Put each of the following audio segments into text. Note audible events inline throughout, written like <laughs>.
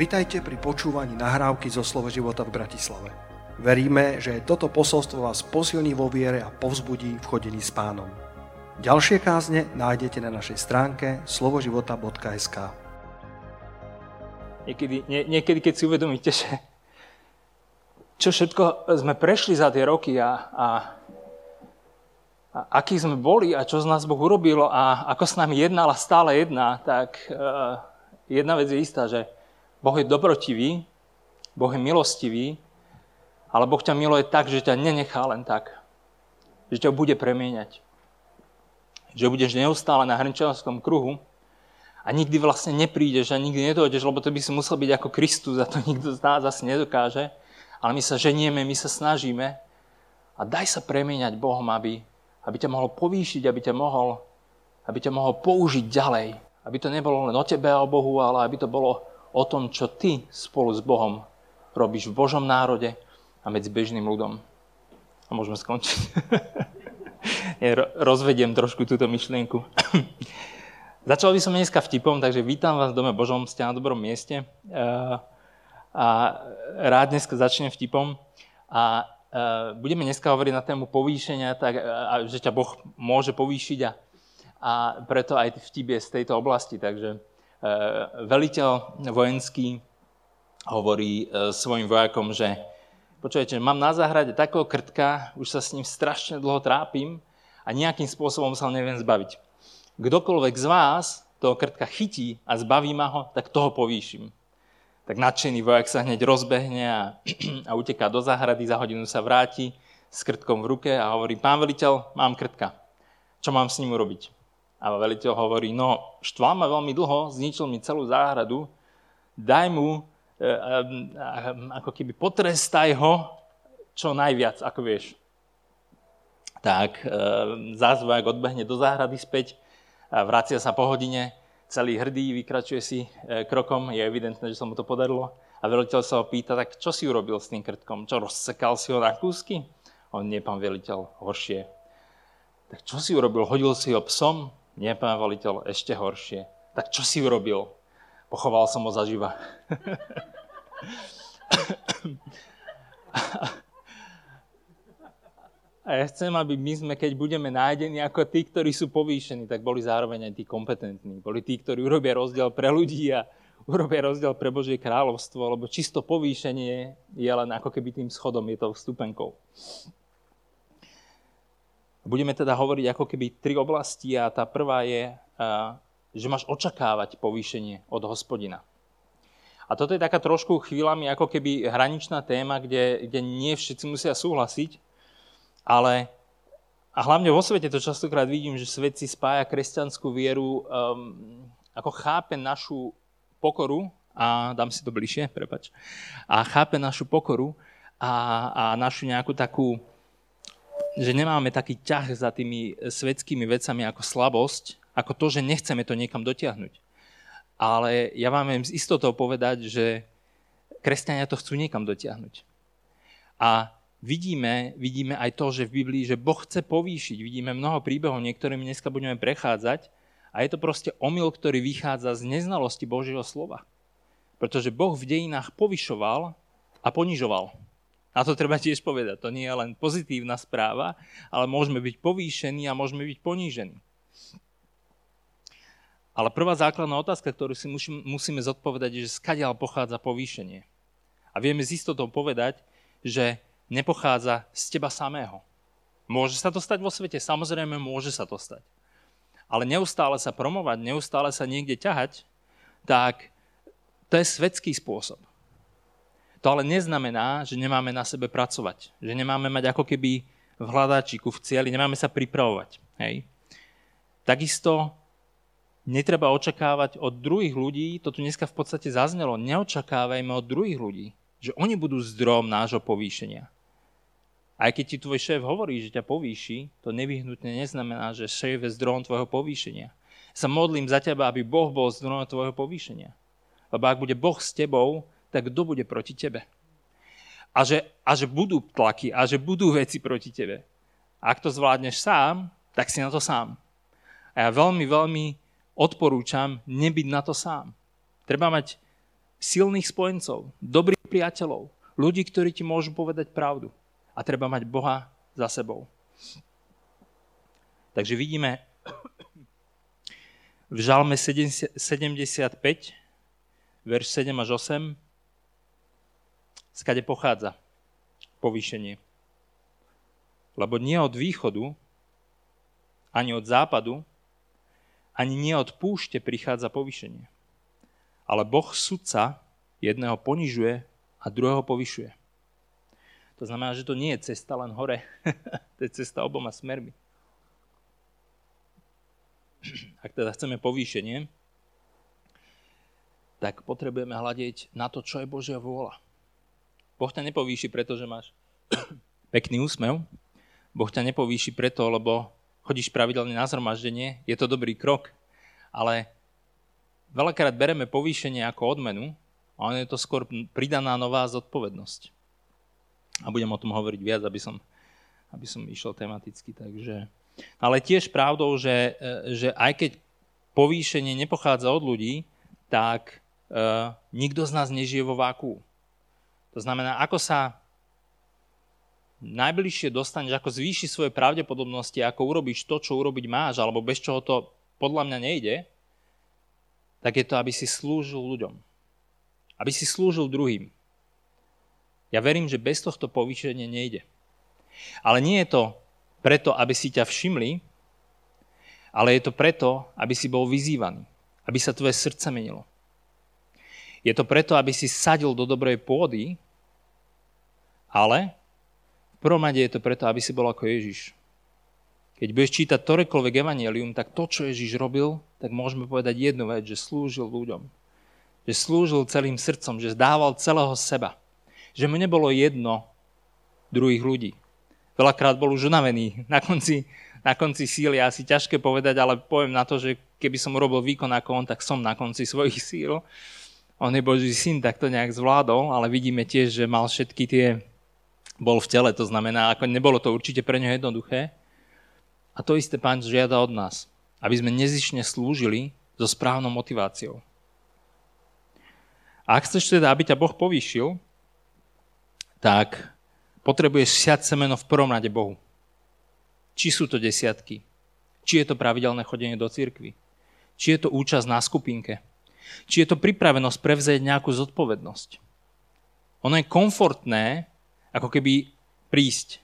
Vitajte pri počúvaní nahrávky zo Slovo života v Bratislave. Veríme, že toto posolstvo vás posilní vo viere a povzbudí v chodení s pánom. Ďalšie kázne nájdete na našej stránke slovoživota.sk Niekedy, nie, niekedy, keď si uvedomíte, že čo všetko sme prešli za tie roky a, a, a akí sme boli a čo z nás Boh urobilo a ako s nami jednal a stále jedná, tak uh, jedna vec je istá, že Boh je dobrotivý, Boh je milostivý, ale Boh ťa miluje tak, že ťa nenechá len tak. Že ťa bude premieňať. Že budeš neustále na hrnčanskom kruhu a nikdy vlastne neprídeš a nikdy nedojdeš, lebo to by si musel byť ako Kristus a to nikto z nás asi nedokáže. Ale my sa ženieme, my sa snažíme a daj sa premieňať Bohom, aby, aby ťa mohol povýšiť, aby ťa mohol, aby ťa mohol použiť ďalej. Aby to nebolo len o tebe a o Bohu, ale aby to bolo o tom, čo ty spolu s Bohom robíš v Božom národe a medzi bežným ľudom. A môžeme skončiť. <laughs> Rozvediem trošku túto myšlienku. <clears throat> Začal by som dneska vtipom, takže vítam vás v Dome Božom, ste na dobrom mieste. A rád dneska začnem vtipom. A budeme dneska hovoriť na tému povýšenia, tak, že ťa Boh môže povýšiť a, a preto aj vtip je z tejto oblasti. Takže veliteľ vojenský hovorí eh, svojim vojakom, že počujete, mám na záhrade takého krtka, už sa s ním strašne dlho trápim a nejakým spôsobom sa neviem zbaviť. Kdokoľvek z vás toho krtka chytí a zbaví ma ho, tak toho povýšim. Tak nadšený vojak sa hneď rozbehne a, <clears throat> a uteká do záhrady, za hodinu sa vráti s krtkom v ruke a hovorí, pán veliteľ, mám krtka. Čo mám s ním urobiť? A veliteľ hovorí, no štval ma veľmi dlho, zničil mi celú záhradu, daj mu, e, e, ako keby potrestaj ho čo najviac, ako vieš. Tak e, zázvojak odbehne do záhrady späť, a vracia sa po hodine, celý hrdý, vykračuje si e, krokom, je evidentné, že sa mu to podarilo. A veliteľ sa ho pýta, tak čo si urobil s tým krtkom? Čo, rozsekal si ho na kúsky? On nie, pán veliteľ, horšie. Tak čo si urobil? Hodil si ho psom? Nie, pán voliteľ, ešte horšie. Tak čo si urobil? Pochoval som ho zaživa. A ja chcem, aby my sme, keď budeme nájdení ako tí, ktorí sú povýšení, tak boli zároveň aj tí kompetentní. Boli tí, ktorí urobia rozdiel pre ľudí a urobia rozdiel pre Božie kráľovstvo, lebo čisto povýšenie je len ako keby tým schodom, je to vstupenkou. Budeme teda hovoriť ako keby tri oblasti a tá prvá je, že máš očakávať povýšenie od hospodina. A toto je taká trošku chvíľami ako keby hraničná téma, kde, kde nie všetci musia súhlasiť, ale a hlavne vo svete to častokrát vidím, že svet si spája kresťanskú vieru, um, ako chápe našu pokoru, a dám si to bližšie, prepač, a chápe našu pokoru a, a našu nejakú takú že nemáme taký ťah za tými svetskými vecami ako slabosť, ako to, že nechceme to niekam dotiahnuť. Ale ja vám viem s istotou povedať, že kresťania to chcú niekam dotiahnuť. A vidíme, vidíme aj to, že v Biblii, že Boh chce povýšiť. Vidíme mnoho príbehov, niektorými dneska budeme prechádzať. A je to proste omyl, ktorý vychádza z neznalosti Božieho slova. Pretože Boh v dejinách povyšoval a ponižoval. A to treba tiež povedať. To nie je len pozitívna správa, ale môžeme byť povýšení a môžeme byť ponížení. Ale prvá základná otázka, ktorú si musíme zodpovedať, je, že skadiaľ pochádza povýšenie. A vieme s istotou povedať, že nepochádza z teba samého. Môže sa to stať vo svete? Samozrejme, môže sa to stať. Ale neustále sa promovať, neustále sa niekde ťahať, tak to je svetský spôsob. To ale neznamená, že nemáme na sebe pracovať. Že nemáme mať ako keby v hľadáčiku, v cieli, nemáme sa pripravovať. Hej. Takisto netreba očakávať od druhých ľudí, to tu dneska v podstate zaznelo, neočakávajme od druhých ľudí, že oni budú zdrom nášho povýšenia. Aj keď ti tvoj šéf hovorí, že ťa povýši, to nevyhnutne neznamená, že šéf je zdrom tvojho povýšenia. Sa modlím za teba, aby Boh bol zdrom tvojho povýšenia. Lebo ak bude Boh s tebou, tak kto bude proti tebe? A že, a že budú tlaky a že budú veci proti tebe. A ak to zvládneš sám, tak si na to sám. A ja veľmi, veľmi odporúčam nebyť na to sám. Treba mať silných spojencov, dobrých priateľov, ľudí, ktorí ti môžu povedať pravdu. A treba mať Boha za sebou. Takže vidíme v Žalme 75, verš 7 až 8, skade pochádza povýšenie. Lebo nie od východu, ani od západu, ani nie od púšte prichádza povýšenie. Ale Boh sudca jedného ponižuje a druhého povyšuje. To znamená, že to nie je cesta len hore, <laughs> to je cesta oboma smermi. Ak teda chceme povýšenie, tak potrebujeme hľadiť na to, čo je Božia vôľa. Boh ťa nepovýši, pretože máš <clears throat> pekný úsmev. Boh ťa nepovýši preto, lebo chodíš pravidelne na zhromaždenie. Je to dobrý krok, ale veľakrát bereme povýšenie ako odmenu a on je to skôr pridaná nová zodpovednosť. A budem o tom hovoriť viac, aby som, aby som išiel tematicky. Takže... Ale tiež pravdou, že, že aj keď povýšenie nepochádza od ľudí, tak uh, nikto z nás nežije vo váku. To znamená, ako sa najbližšie dostaneš, ako zvýši svoje pravdepodobnosti, ako urobíš to, čo urobiť máš, alebo bez čoho to podľa mňa nejde, tak je to, aby si slúžil ľuďom. Aby si slúžil druhým. Ja verím, že bez tohto povýšenia nejde. Ale nie je to preto, aby si ťa všimli, ale je to preto, aby si bol vyzývaný. Aby sa tvoje srdce menilo. Je to preto, aby si sadil do dobrej pôdy, ale v prvom rade je to preto, aby si bol ako Ježiš. Keď budeš čítať ktorékoľvek evanelium, tak to, čo Ježiš robil, tak môžeme povedať jednu vec, že slúžil ľuďom. Že slúžil celým srdcom, že zdával celého seba. Že mu nebolo jedno druhých ľudí. Veľakrát bol už unavený na konci, na konci síly, asi ťažké povedať, ale poviem na to, že keby som urobil výkon ako on, tak som na konci svojich síl on je Boží syn, tak to nejak zvládol, ale vidíme tiež, že mal všetky tie, bol v tele, to znamená, ako nebolo to určite pre neho jednoduché. A to isté pán žiada od nás, aby sme nezišne slúžili so správnou motiváciou. A ak chceš teda, aby ťa Boh povýšil, tak potrebuješ siať semeno v prvom rade Bohu. Či sú to desiatky, či je to pravidelné chodenie do cirkvy, či je to účasť na skupinke, či je to pripravenosť prevzať nejakú zodpovednosť. Ono je komfortné, ako keby prísť.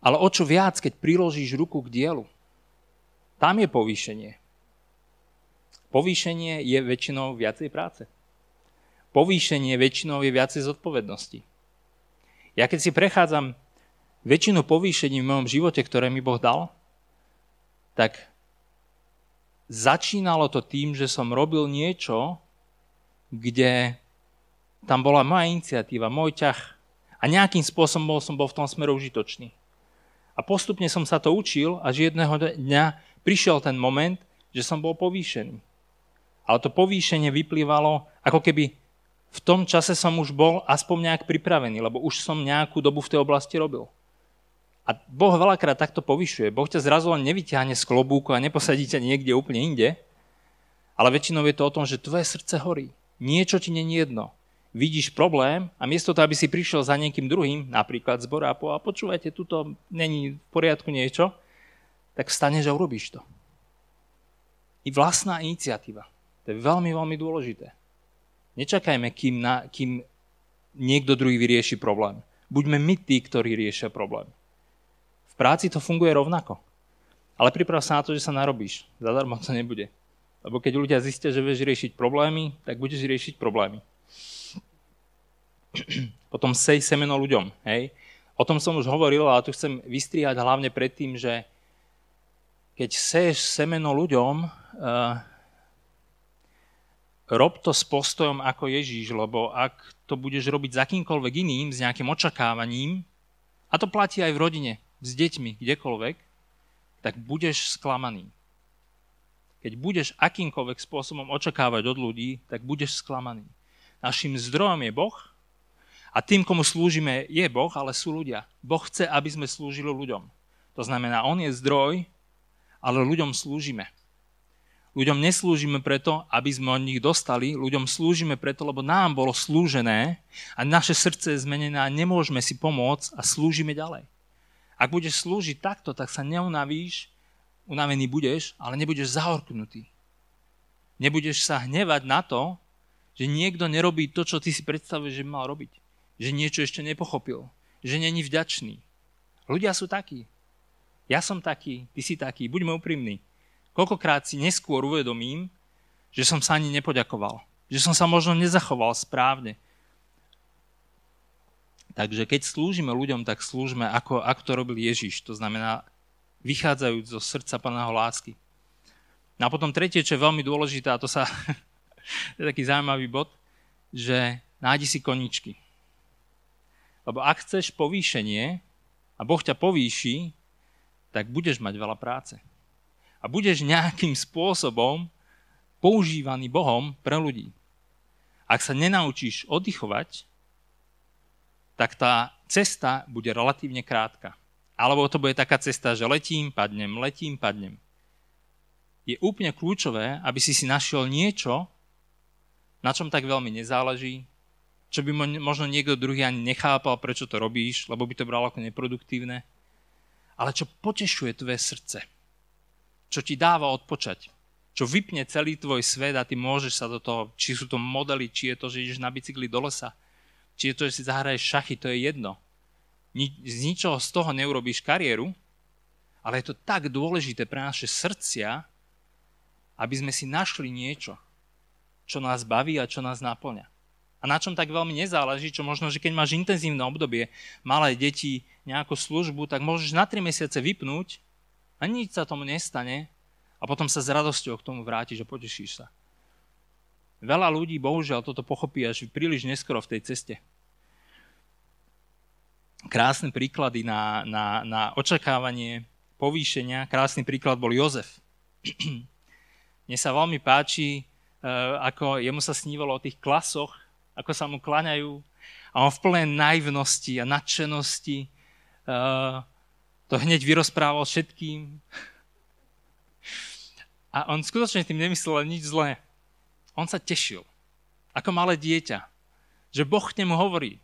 Ale o čo viac, keď priložíš ruku k dielu. Tam je povýšenie. Povýšenie je väčšinou viacej práce. Povýšenie väčšinou je viacej zodpovednosti. Ja keď si prechádzam väčšinu povýšení v mojom živote, ktoré mi Boh dal, tak začínalo to tým, že som robil niečo, kde tam bola moja iniciatíva, môj ťah. A nejakým spôsobom bol, som bol v tom smeru užitočný. A postupne som sa to učil, až jedného dňa prišiel ten moment, že som bol povýšený. Ale to povýšenie vyplývalo, ako keby v tom čase som už bol aspoň nejak pripravený, lebo už som nejakú dobu v tej oblasti robil. A Boh veľakrát takto povyšuje. Boh ťa zrazu len nevyťahne z klobúku a neposadí ťa niekde úplne inde, ale väčšinou je to o tom, že tvoje srdce horí. Niečo ti není jedno. Vidíš problém a miesto toho, aby si prišiel za niekým druhým, napríklad zbor a počúvajte, tuto není v poriadku niečo, tak vstaneš a urobíš to. I vlastná iniciatíva. To je veľmi, veľmi dôležité. Nečakajme, kým, na, kým niekto druhý vyrieši problém. Buďme my tí, ktorí riešia problém práci to funguje rovnako. Ale priprav sa na to, že sa narobíš. Zadarmo to nebude. Lebo keď ľudia zistia, že vieš riešiť problémy, tak budeš riešiť problémy. <clears throat> Potom sej semeno ľuďom. Hej? O tom som už hovoril, ale tu chcem vystriať hlavne pred tým, že keď seješ semeno ľuďom, uh, rob to s postojom ako Ježíš, lebo ak to budeš robiť za kýmkoľvek iným, s nejakým očakávaním, a to platí aj v rodine, s deťmi, kdekoľvek, tak budeš sklamaný. Keď budeš akýmkoľvek spôsobom očakávať od ľudí, tak budeš sklamaný. Našim zdrojom je Boh a tým, komu slúžime, je Boh, ale sú ľudia. Boh chce, aby sme slúžili ľuďom. To znamená, On je zdroj, ale ľuďom slúžime. Ľuďom neslúžime preto, aby sme od nich dostali, ľuďom slúžime preto, lebo nám bolo slúžené a naše srdce je zmenené a nemôžeme si pomôcť a slúžime ďalej. Ak budeš slúžiť takto, tak sa neunavíš, unavený budeš, ale nebudeš zahorknutý. Nebudeš sa hnevať na to, že niekto nerobí to, čo ty si predstavuješ, že by mal robiť. Že niečo ešte nepochopil. Že není vďačný. Ľudia sú takí. Ja som taký, ty si taký, buďme úprimní. Koľkokrát si neskôr uvedomím, že som sa ani nepoďakoval. Že som sa možno nezachoval správne. Takže keď slúžime ľuďom, tak slúžme, ako, ako to robil Ježiš. To znamená, vychádzajúc zo srdca plného lásky. No a potom tretie, čo je veľmi dôležité, a to sa, <laughs> je taký zaujímavý bod, že nájdi si koničky. Lebo ak chceš povýšenie a Boh ťa povýši, tak budeš mať veľa práce a budeš nejakým spôsobom používaný Bohom pre ľudí. Ak sa nenaučíš oddychovať, tak tá cesta bude relatívne krátka. Alebo to bude taká cesta, že letím, padnem, letím, padnem. Je úplne kľúčové, aby si si našiel niečo, na čom tak veľmi nezáleží, čo by možno niekto druhý ani nechápal, prečo to robíš, lebo by to bral ako neproduktívne, ale čo potešuje tvoje srdce čo ti dáva odpočať, čo vypne celý tvoj svet a ty môžeš sa do toho, či sú to modely, či je to, že ideš na bicykli do lesa, či je to, že si zahraješ šachy, to je jedno. Z ničoho z toho neurobíš kariéru, ale je to tak dôležité pre naše srdcia, aby sme si našli niečo, čo nás baví a čo nás naplňa. A na čom tak veľmi nezáleží, čo možno, že keď máš intenzívne obdobie, malé deti, nejakú službu, tak môžeš na 3 mesiace vypnúť a nič sa tomu nestane a potom sa s radosťou k tomu vrátiš a potešíš sa. Veľa ľudí bohužiaľ toto pochopí až príliš neskoro v tej ceste. Krásne príklady na, na, na očakávanie povýšenia, krásny príklad bol Jozef. <clears throat> Mne sa veľmi páči, e, ako jemu sa snívalo o tých klasoch, ako sa mu klaňajú a on v plnej naivnosti a nadšenosti e, to hneď vyrozprával všetkým. <laughs> A on skutočne tým nemyslel nič zlé. On sa tešil, ako malé dieťa, že Boh k nemu hovorí.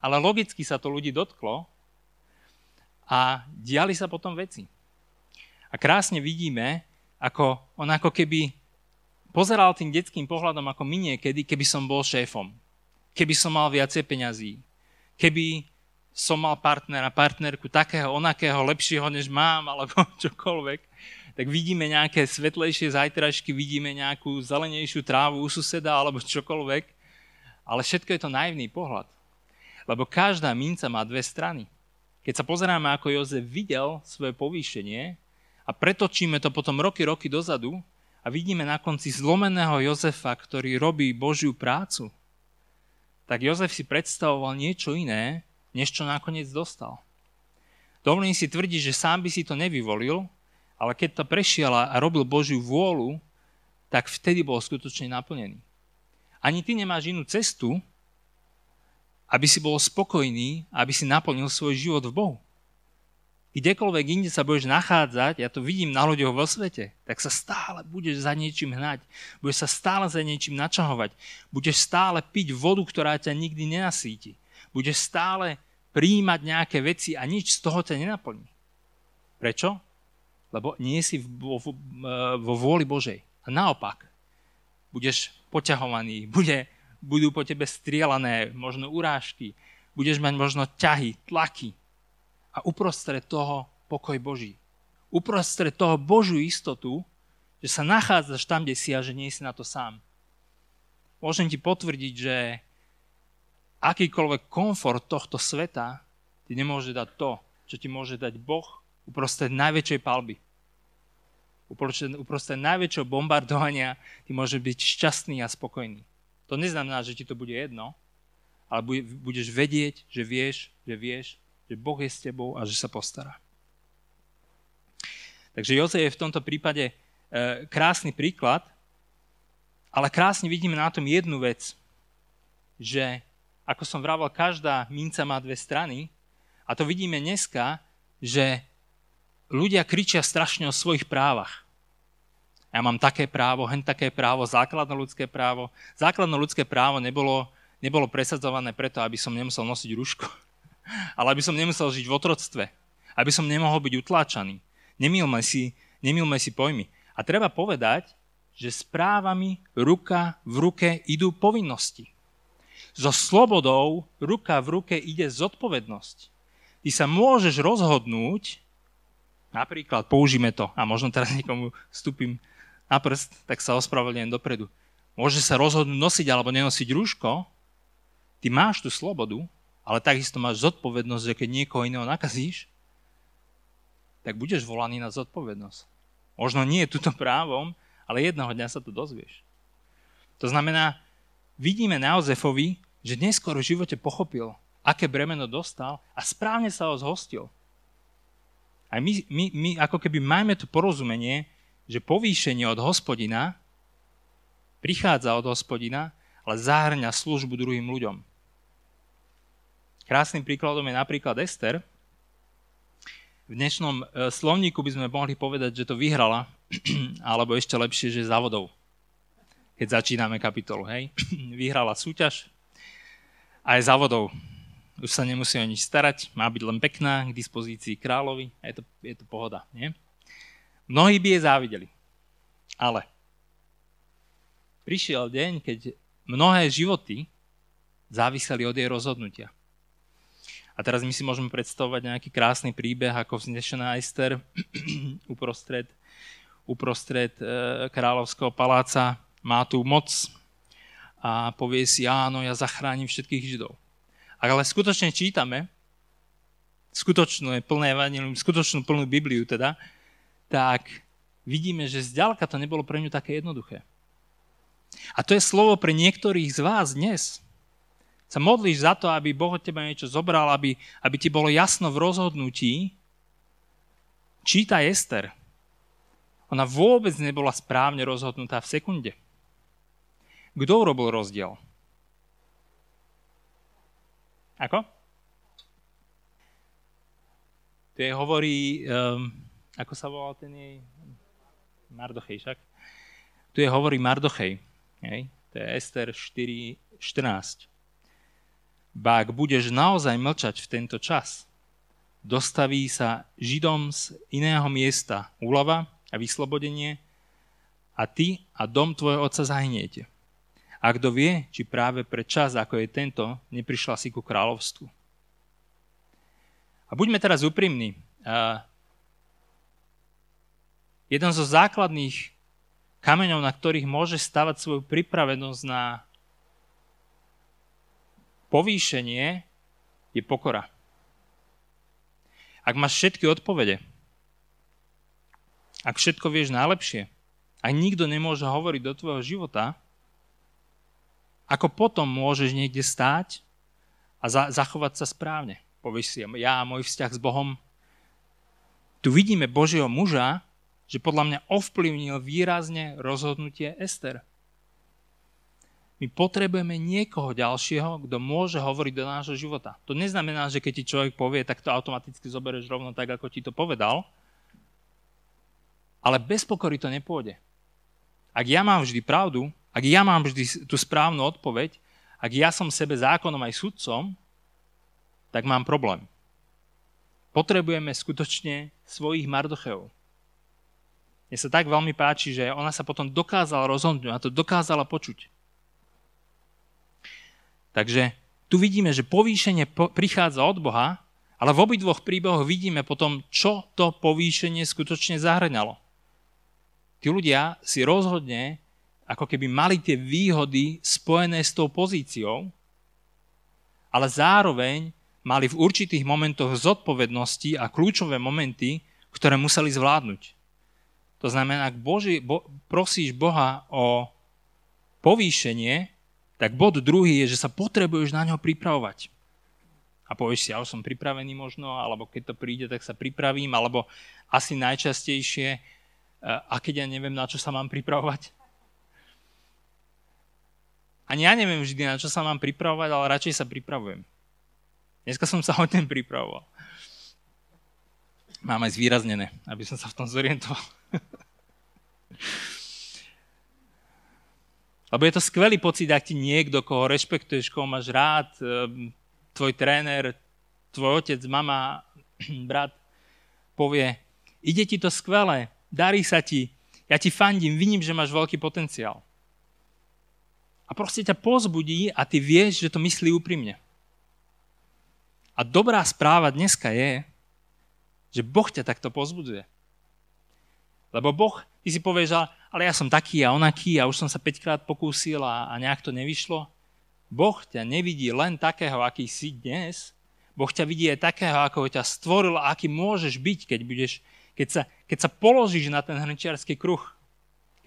Ale logicky sa to ľudí dotklo a diali sa potom veci. A krásne vidíme, ako on ako keby pozeral tým detským pohľadom ako my niekedy, keby som bol šéfom. Keby som mal viacej peňazí. Keby som mal partnera, partnerku takého, onakého, lepšieho, než mám, alebo <laughs> čokoľvek, tak vidíme nejaké svetlejšie zajtražky, vidíme nejakú zelenejšiu trávu u suseda, alebo čokoľvek, ale všetko je to naivný pohľad. Lebo každá minca má dve strany. Keď sa pozeráme, ako Jozef videl svoje povýšenie a pretočíme to potom roky, roky dozadu a vidíme na konci zlomeného Jozefa, ktorý robí Božiu prácu, tak Jozef si predstavoval niečo iné, než čo nakoniec dostal. Dovolím si tvrdiť, že sám by si to nevyvolil, ale keď to prešiel a robil Božiu vôľu, tak vtedy bol skutočne naplnený. Ani ty nemáš inú cestu, aby si bol spokojný, aby si naplnil svoj život v Bohu. Kdekoľvek inde sa budeš nachádzať, ja to vidím na ľuďoch vo svete, tak sa stále budeš za niečím hnať, budeš sa stále za niečím načahovať, budeš stále piť vodu, ktorá ťa nikdy nenasíti, budeš stále príjmať nejaké veci a nič z toho ťa nenaplní. Prečo? Lebo nie si vo, vo, vôli Božej. A naopak, budeš poťahovaný, <laughs> bude, budú po tebe strielané možno urážky, budeš mať možno ťahy, tlaky. A uprostred toho pokoj Boží. Uprostred toho Božiu istotu, že sa nachádzaš tam, kde si a že nie si na to sám. Môžem ti potvrdiť, že akýkoľvek komfort tohto sveta ti nemôže dať to, čo ti môže dať Boh uprostred najväčšej palby. Uprostred, uprostred najväčšieho bombardovania ty môže byť šťastný a spokojný. To neznamená, že ti to bude jedno, ale budeš vedieť, že vieš, že vieš, že Boh je s tebou a že sa postará. Takže Jozef je v tomto prípade e, krásny príklad, ale krásne vidíme na tom jednu vec, že ako som vravel, každá minca má dve strany a to vidíme dneska, že ľudia kričia strašne o svojich právach. Ja mám také právo, hen také právo, základné ľudské právo. Základné ľudské právo nebolo, nebolo presadzované preto, aby som nemusel nosiť rúško, <laughs> ale aby som nemusel žiť v otroctve, aby som nemohol byť utláčaný. Nemilme si, nemilme si pojmy. A treba povedať, že správami ruka v ruke idú povinnosti. So slobodou ruka v ruke ide zodpovednosť. Ty sa môžeš rozhodnúť, napríklad použijeme to, a možno teraz <laughs> niekomu vstúpim na prst, tak sa ospravedlňujem dopredu. Môže sa rozhodnúť nosiť alebo nenosiť rúško, ty máš tú slobodu, ale takisto máš zodpovednosť, že keď niekoho iného nakazíš, tak budeš volaný na zodpovednosť. Možno nie je túto právom, ale jedného dňa sa to dozvieš. To znamená, vidíme na Jozefovi, že neskôr v živote pochopil, aké bremeno dostal a správne sa ho zhostil. A my, my, my ako keby máme to porozumenie, že povýšenie od hospodina prichádza od hospodina, ale zahrňa službu druhým ľuďom. Krásnym príkladom je napríklad Ester. V dnešnom e, slovníku by sme mohli povedať, že to vyhrala <clears throat> alebo ešte lepšie, že závodov. Keď začíname kapitolu, hej. <clears throat> Vyhrala súťaž a aj závodov. Už sa nemusí o nič starať, má byť len pekná, k dispozícii kráľovi je to, je to pohoda, nie? Mnohí by je závideli. Ale prišiel deň, keď mnohé životy záviseli od jej rozhodnutia. A teraz my si môžeme predstavovať nejaký krásny príbeh, ako vznešená Ester <clears throat> uprostred uprostred e, kráľovského paláca, má tú moc a povie si, áno, ja zachránim všetkých Židov. Ale skutočne čítame, skutočnú plné evanilium, skutočnú plnú Bibliu teda, tak vidíme, že zďaleka to nebolo pre ňu také jednoduché. A to je slovo pre niektorých z vás dnes. Sa modlíš za to, aby Boh od teba niečo zobral, aby, aby ti bolo jasno v rozhodnutí. Čítaj Ester. Ona vôbec nebola správne rozhodnutá v sekunde. Kto urobil rozdiel? Ako? Tu je hovorí, um, ako sa volal ten jej? Mardochej však. Tu je hovorí Mardochej. Hej? To je Ester 4, 14. Ba ak budeš naozaj mlčať v tento čas, dostaví sa Židom z iného miesta úlava a vyslobodenie a ty a dom tvojho otca zahyniete. A kto vie, či práve pre čas, ako je tento, neprišla si ku kráľovstvu. A buďme teraz úprimní. Uh, jeden zo základných kameňov, na ktorých môže stavať svoju pripravenosť na povýšenie, je pokora. Ak máš všetky odpovede, ak všetko vieš najlepšie, ak nikto nemôže hovoriť do tvojho života, ako potom môžeš niekde stáť a za- zachovať sa správne? Povieš si, ja a môj vzťah s Bohom. Tu vidíme Božieho muža, že podľa mňa ovplyvnil výrazne rozhodnutie Ester. My potrebujeme niekoho ďalšieho, kto môže hovoriť do nášho života. To neznamená, že keď ti človek povie, tak to automaticky zoberieš rovno tak, ako ti to povedal, ale bez pokory to nepôjde. Ak ja mám vždy pravdu, ak ja mám vždy tú správnu odpoveď, ak ja som sebe zákonom aj sudcom, tak mám problém. Potrebujeme skutočne svojich Mardocheov. Mne sa tak veľmi páči, že ona sa potom dokázala rozhodnúť a to dokázala počuť. Takže tu vidíme, že povýšenie prichádza od Boha, ale v obidvoch príbehoch vidíme potom, čo to povýšenie skutočne zahrňalo tí ľudia si rozhodne ako keby mali tie výhody spojené s tou pozíciou, ale zároveň mali v určitých momentoch zodpovednosti a kľúčové momenty, ktoré museli zvládnuť. To znamená, ak Boži, bo, prosíš Boha o povýšenie, tak bod druhý je, že sa potrebuješ na ňo pripravovať. A povieš si, ja už som pripravený možno, alebo keď to príde, tak sa pripravím, alebo asi najčastejšie a keď ja neviem, na čo sa mám pripravovať? Ani ja neviem vždy, na čo sa mám pripravovať, ale radšej sa pripravujem. Dneska som sa hodne pripravoval. Mám aj zvýraznené, aby som sa v tom zorientoval. <laughs> Lebo je to skvelý pocit, ak ti niekto, koho rešpektuješ, koho máš rád, ehm, tvoj tréner, tvoj otec, mama, <clears throat> brat, povie, ide ti to skvelé, darí sa ti, ja ti fandím, vidím, že máš veľký potenciál. A proste ťa pozbudí a ty vieš, že to myslí úprimne. A dobrá správa dneska je, že Boh ťa takto pozbudzuje. Lebo Boh, ty si povieš, ale ja som taký a onaký a už som sa 5 krát pokúsil a, a nejak to nevyšlo. Boh ťa nevidí len takého, aký si dnes. Boh ťa vidí aj takého, ako ťa stvoril a aký môžeš byť, keď, budeš, keď, sa, keď sa položíš na ten hrnčiarský kruh.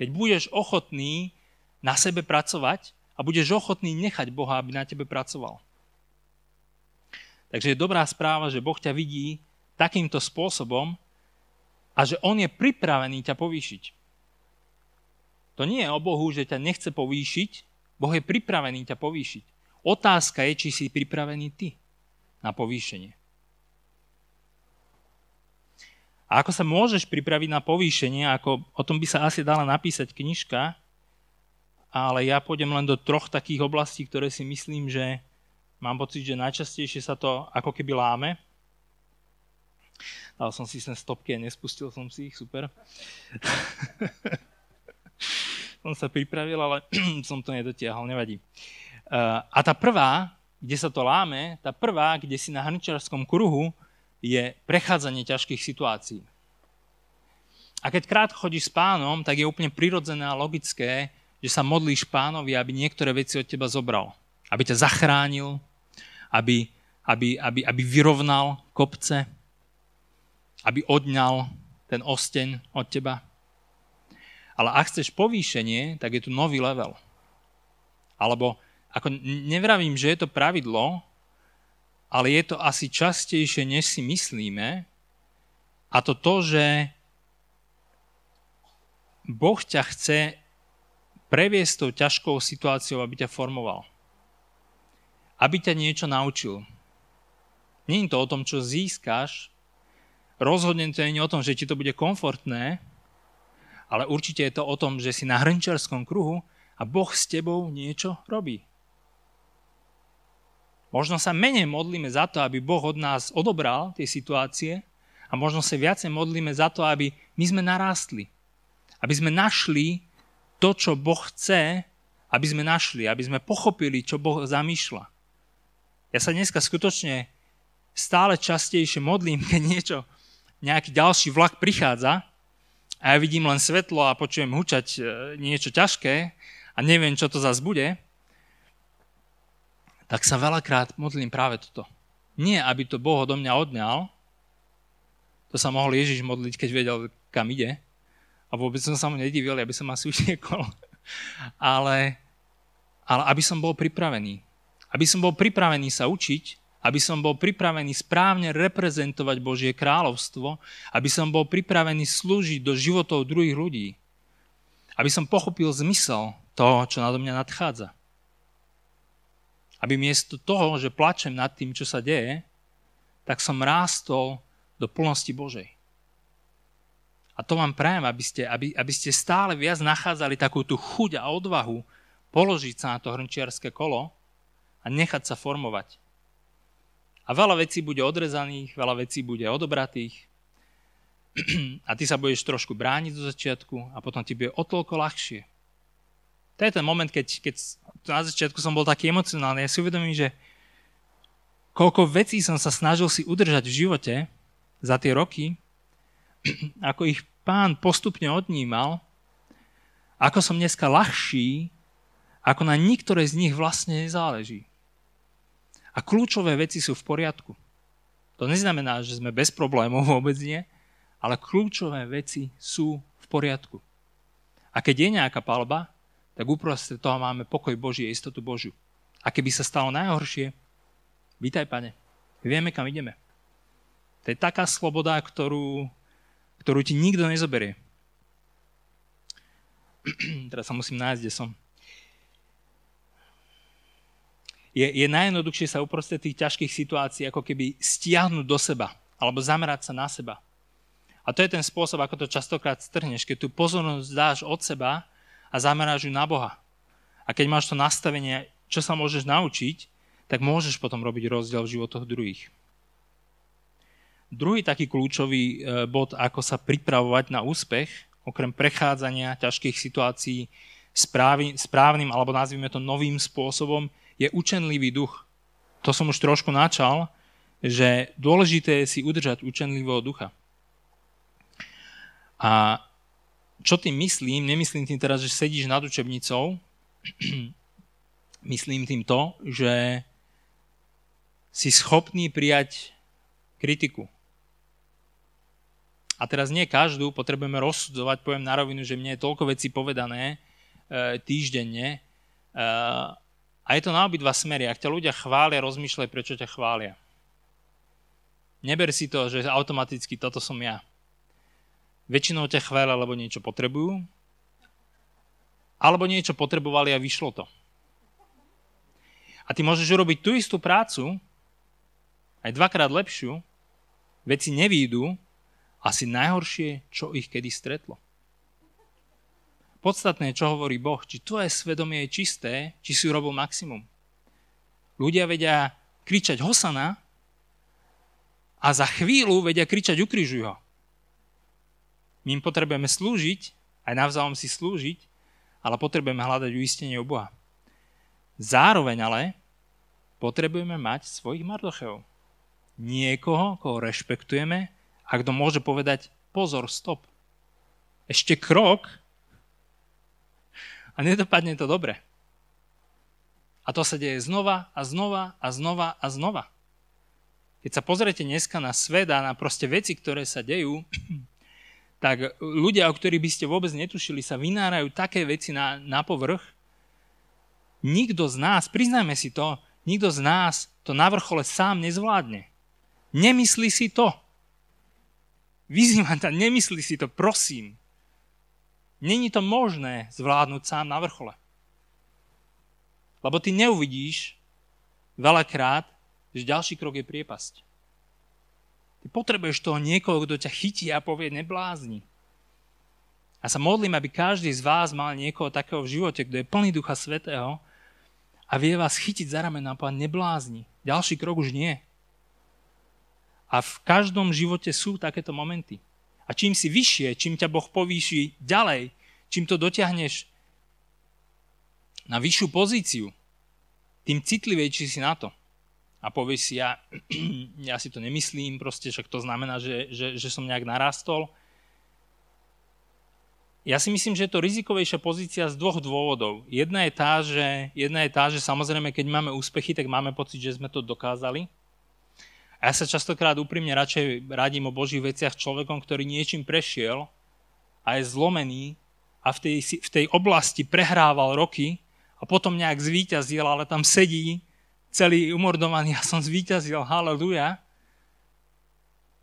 Keď budeš ochotný na sebe pracovať a budeš ochotný nechať Boha, aby na tebe pracoval. Takže je dobrá správa, že Boh ťa vidí takýmto spôsobom a že On je pripravený ťa povýšiť. To nie je o Bohu, že ťa nechce povýšiť, Boh je pripravený ťa povýšiť. Otázka je, či si pripravený ty na povýšenie. A ako sa môžeš pripraviť na povýšenie, ako o tom by sa asi dala napísať knižka, ale ja pôjdem len do troch takých oblastí, ktoré si myslím, že mám pocit, že najčastejšie sa to ako keby láme. Dal som si sem stopky a nespustil som si ich, super. <laughs> som sa pripravil, ale <clears throat> som to nedotiahol, nevadí. Uh, a tá prvá, kde sa to láme, tá prvá, kde si na hrničarskom kruhu, je prechádzanie ťažkých situácií. A keď krát chodíš s pánom, tak je úplne prirodzené a logické, že sa modlíš pánovi, aby niektoré veci od teba zobral. Aby ťa zachránil, aby, aby, aby, aby vyrovnal kopce, aby odňal ten osteň od teba. Ale ak chceš povýšenie, tak je tu nový level. Alebo, ako nevravím, že je to pravidlo, ale je to asi častejšie, než si myslíme. A to to, že Boh ťa chce previesť tou ťažkou situáciou, aby ťa formoval. Aby ťa niečo naučil. Je to o tom, čo získaš, rozhodne to nie o tom, že ti to bude komfortné, ale určite je to o tom, že si na hrnčarskom kruhu a Boh s tebou niečo robí. Možno sa menej modlíme za to, aby Boh od nás odobral tie situácie a možno sa viacej modlíme za to, aby my sme narástli. Aby sme našli to, čo Boh chce, aby sme našli, aby sme pochopili, čo Boh zamýšľa. Ja sa dneska skutočne stále častejšie modlím, <laughs> keď niečo, nejaký ďalší vlak prichádza a ja vidím len svetlo a počujem hučať e, niečo ťažké a neviem, čo to zase bude, tak sa veľakrát modlím práve toto. Nie, aby to Boh do mňa odňal, to sa mohol Ježiš modliť, keď vedel, kam ide, a vôbec som sa mu nedivil, aby som asi utiekol, <laughs> ale, ale aby som bol pripravený. Aby som bol pripravený sa učiť aby som bol pripravený správne reprezentovať Božie kráľovstvo, aby som bol pripravený slúžiť do životov druhých ľudí, aby som pochopil zmysel toho, čo nado mňa nadchádza. Aby miesto toho, že plačem nad tým, čo sa deje, tak som rástol do plnosti Božej. A to vám prajem, aby ste, aby, aby ste stále viac nachádzali takú tú chuť a odvahu položiť sa na to hrnčiarské kolo a nechať sa formovať. A veľa vecí bude odrezaných, veľa vecí bude odobratých. <clears throat> A ty sa budeš trošku brániť do začiatku a potom ti bude o toľko ľahšie. To je ten moment, keď, keď na začiatku som bol taký emocionálny. Ja si uvedomím, že koľko vecí som sa snažil si udržať v živote za tie roky, ako ich pán postupne odnímal, ako som dneska ľahší, ako na niektoré z nich vlastne nezáleží. A kľúčové veci sú v poriadku. To neznamená, že sme bez problémov, <laughs> vôbec nie, ale kľúčové veci sú v poriadku. A keď je nejaká palba, tak uprostred toho máme pokoj Boží a istotu Božiu. A keby sa stalo najhoršie, vítaj, pane, vieme, kam ideme. To je taká sloboda, ktorú, ktorú ti nikto nezoberie. <clears throat> Teraz sa musím nájsť, kde som. je, je najjednoduchšie sa uprostred tých ťažkých situácií ako keby stiahnuť do seba alebo zamerať sa na seba. A to je ten spôsob, ako to častokrát strhneš, keď tú pozornosť dáš od seba a zameráš ju na Boha. a keď máš to nastavenie, čo sa môžeš naučiť, tak môžeš potom robiť rozdiel v životoch druhých. Druhý taký kľúčový e, bod, ako sa pripravovať na úspech, okrem prechádzania ťažkých situácií správnym, alebo nazvime to novým spôsobom, je učenlivý duch. To som už trošku načal, že dôležité je si udržať učenlivého ducha. A čo tým myslím? Nemyslím tým teraz, že sedíš nad učebnicou. <clears throat> myslím tým to, že si schopný prijať kritiku. A teraz nie každú potrebujeme rozsudzovať, poviem na rovinu, že mne je toľko vecí povedané e, týždenne. E, a je to na obidva smery. Ak ťa ľudia chvália, rozmýšľaj, prečo ťa chvália. Neber si to, že automaticky toto som ja. Väčšinou ťa chvália, lebo niečo potrebujú, alebo niečo potrebovali a vyšlo to. A ty môžeš urobiť tú istú prácu, aj dvakrát lepšiu, veci nevídu, asi najhoršie, čo ich kedy stretlo. Podstatné, čo hovorí Boh, či tvoje svedomie je čisté, či si urobil maximum. Ľudia vedia kričať Hosana a za chvíľu vedia kričať ukrižuj ho. My im potrebujeme slúžiť, aj navzájom si slúžiť, ale potrebujeme hľadať uistenie u Boha. Zároveň ale potrebujeme mať svojich mardocheov. Niekoho, koho rešpektujeme a kto môže povedať pozor, stop. Ešte krok a nedopadne to dobre. A to sa deje znova a znova a znova a znova. Keď sa pozriete dneska na svet a na proste veci, ktoré sa dejú, <clears throat> tak ľudia, o ktorých by ste vôbec netušili, sa vynárajú také veci na, na povrch. Nikto z nás, priznajme si to, nikto z nás to na vrchole sám nezvládne. Nemyslí si to. Vyzývam ťa, nemyslí si to, prosím. Není to možné zvládnuť sám na vrchole. Lebo ty neuvidíš veľakrát, že ďalší krok je priepasť. Ty potrebuješ toho niekoho, kto ťa chytí a povie neblázni. A sa modlím, aby každý z vás mal niekoho takého v živote, kto je plný Ducha Svetého a vie vás chytiť za rameno a povedať neblázni. Ďalší krok už nie. A v každom živote sú takéto momenty. A čím si vyššie, čím ťa Boh povýši ďalej, čím to dotiahneš na vyššiu pozíciu, tým citlivejší si na to a povieš si, ja, <clears throat> ja si to nemyslím, proste však to znamená, že, že, že som nejak narastol. Ja si myslím, že je to rizikovejšia pozícia z dvoch dôvodov. Jedna je tá, že, jedna je tá, že samozrejme, keď máme úspechy, tak máme pocit, že sme to dokázali. A ja sa častokrát úprimne radšej radím o Božích veciach človekom, ktorý niečím prešiel a je zlomený a v tej, v tej oblasti prehrával roky a potom nejak zvíťazil, ale tam sedí celý umordovaný, ja som zvíťazil, haleluja.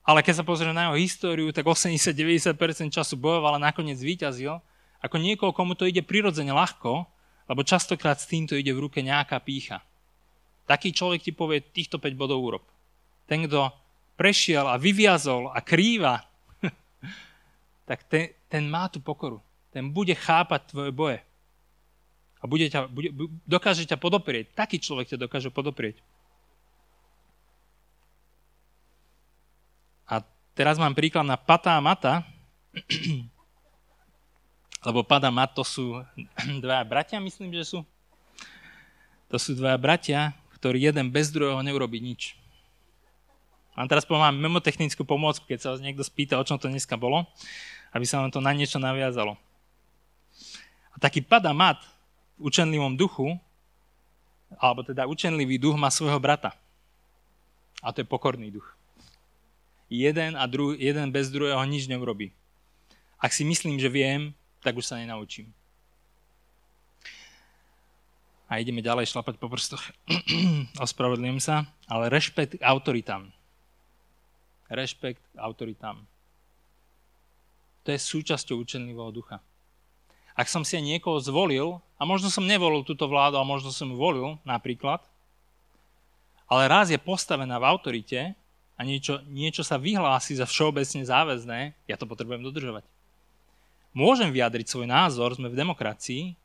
Ale keď sa pozrieme na jeho históriu, tak 80-90% času bojoval a nakoniec zvíťazil. Ako niekoho, komu to ide prirodzene ľahko, lebo častokrát s týmto ide v ruke nejaká pícha. Taký človek ti povie, týchto 5 bodov urob. Ten, kto prešiel a vyviazol a krýva, <laughs> tak ten, ten má tú pokoru. Ten bude chápať tvoje boje a bude ťa, bude, dokáže ťa podoprieť. Taký človek ťa dokáže podoprieť. A teraz mám príklad na Pata a Mata, <clears throat> lebo Pata a Mat to sú <clears throat> dva bratia, myslím, že sú. To sú dva bratia, ktorí jeden bez druhého neurobí nič. A teraz poviem memotechnickú pomôcku, keď sa vás niekto spýta, o čom to dneska bolo, aby sa vám to na niečo naviazalo. A taký Pada Mat učenlivom duchu, alebo teda učenlivý duch má svojho brata. A to je pokorný duch. Jeden a dru- jeden bez druhého nič neurobí. Ak si myslím, že viem, tak už sa nenaučím. A ideme ďalej šlapať po prstoch. <clears throat> Ospravedlňujem sa. Ale rešpekt autoritám. Rešpekt autoritám. To je súčasťou učenlivého ducha. Ak som si niekoho zvolil, a možno som nevolil túto vládu, a možno som ju volil napríklad, ale raz je postavená v autorite a niečo, niečo sa vyhlási za všeobecne záväzné, ja to potrebujem dodržovať. Môžem vyjadriť svoj názor, sme v demokracii,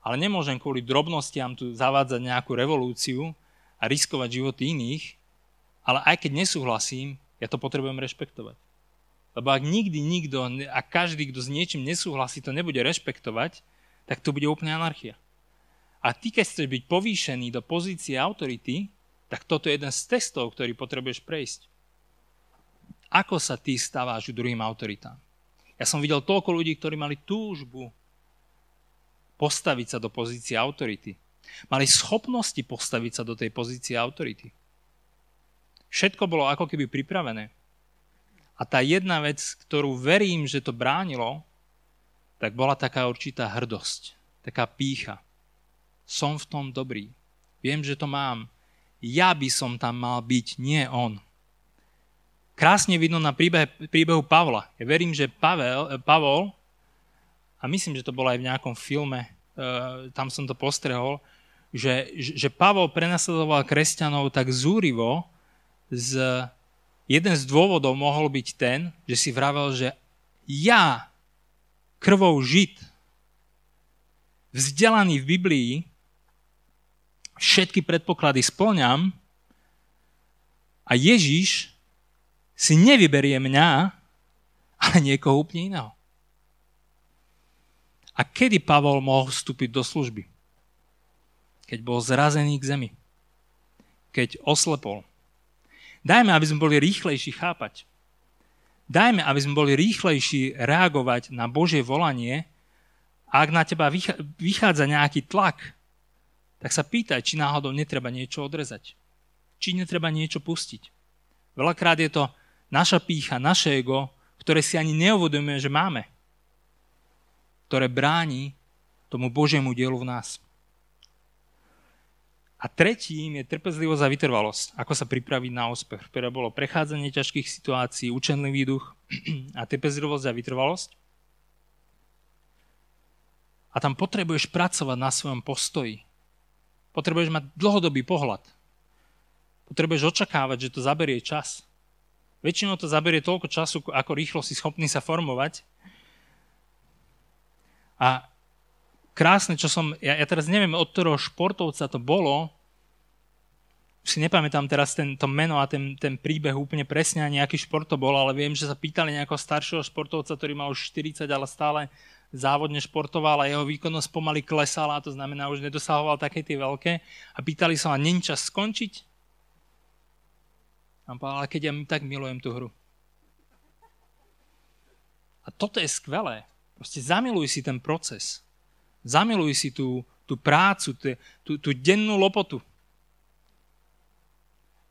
ale nemôžem kvôli drobnostiam tu zavádzať nejakú revolúciu a riskovať životy iných, ale aj keď nesúhlasím, ja to potrebujem rešpektovať. Lebo ak nikdy nikto a každý, kto s niečím nesúhlasí, to nebude rešpektovať, tak to bude úplne anarchia. A ty, keď chceš byť povýšený do pozície autority, tak toto je jeden z testov, ktorý potrebuješ prejsť. Ako sa ty stáváš druhým autoritám? Ja som videl toľko ľudí, ktorí mali túžbu postaviť sa do pozície autority. Mali schopnosti postaviť sa do tej pozície autority. Všetko bolo ako keby pripravené. A tá jedna vec, ktorú verím, že to bránilo, tak bola taká určitá hrdosť, taká pícha. Som v tom dobrý. Viem, že to mám. Ja by som tam mal byť, nie on. Krásne vidno na príbeh, príbehu Pavla. Ja verím, že Pavel, Pavol, a myslím, že to bolo aj v nejakom filme, uh, tam som to postrehol, že, že Pavol prenasledoval kresťanov tak zúrivo z jeden z dôvodov mohol byť ten, že si vravel, že ja, krvou žid, vzdelaný v Biblii, všetky predpoklady splňam a Ježiš si nevyberie mňa, ale niekoho úplne iného. A kedy Pavol mohol vstúpiť do služby? Keď bol zrazený k zemi. Keď oslepol Dajme, aby sme boli rýchlejší chápať. Dajme, aby sme boli rýchlejší reagovať na Božie volanie a ak na teba vychádza nejaký tlak, tak sa pýtaj, či náhodou netreba niečo odrezať. Či netreba niečo pustiť. Veľakrát je to naša pícha, naše ego, ktoré si ani neuvedomujeme, že máme. Ktoré bráni tomu Božiemu dielu v nás. A tretím je trpezlivosť a vytrvalosť. Ako sa pripraviť na úspech. Ktoré bolo prechádzanie ťažkých situácií, učenlivý duch <clears throat> a trpezlivosť a vytrvalosť. A tam potrebuješ pracovať na svojom postoji. Potrebuješ mať dlhodobý pohľad. Potrebuješ očakávať, že to zaberie čas. Väčšinou to zaberie toľko času, ako rýchlo si schopný sa formovať. A krásne, čo som, ja, ja teraz neviem, od ktorého športovca to bolo, si nepamätám teraz ten, to meno a ten, ten príbeh úplne presne, a nejaký šport to bol, ale viem, že sa pýtali nejakého staršieho športovca, ktorý mal už 40, ale stále závodne športoval a jeho výkonnosť pomaly klesala, to znamená, už nedosahoval také tie veľké. A pýtali sa, a není čas skončiť? A povedal, ale keď ja tak milujem tú hru. A toto je skvelé. Proste zamiluj si ten proces. Zamiluj si tú, tú prácu, tú, tú dennú lopotu.